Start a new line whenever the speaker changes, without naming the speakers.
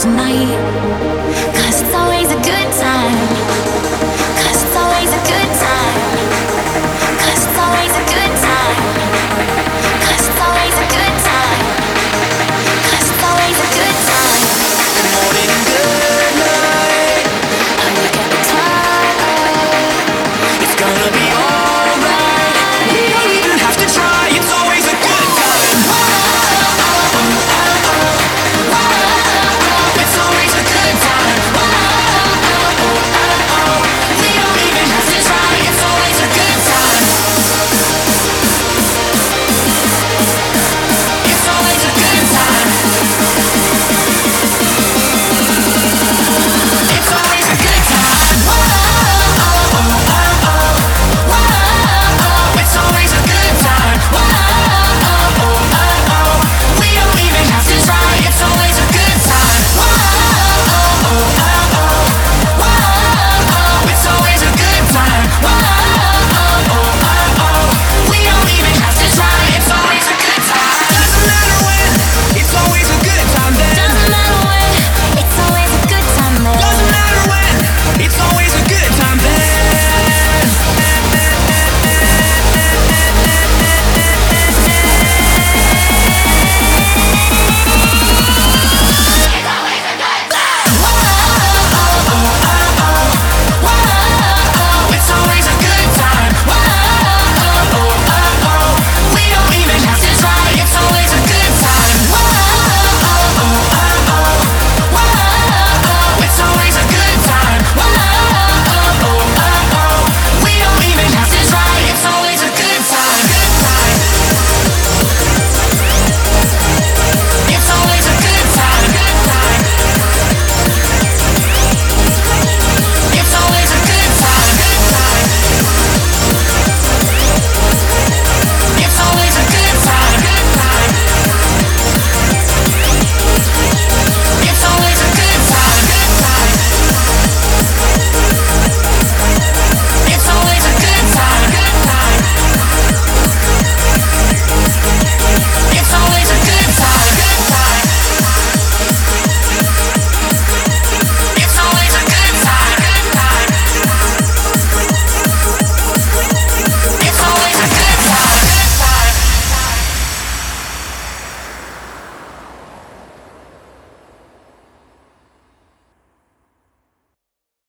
tonight.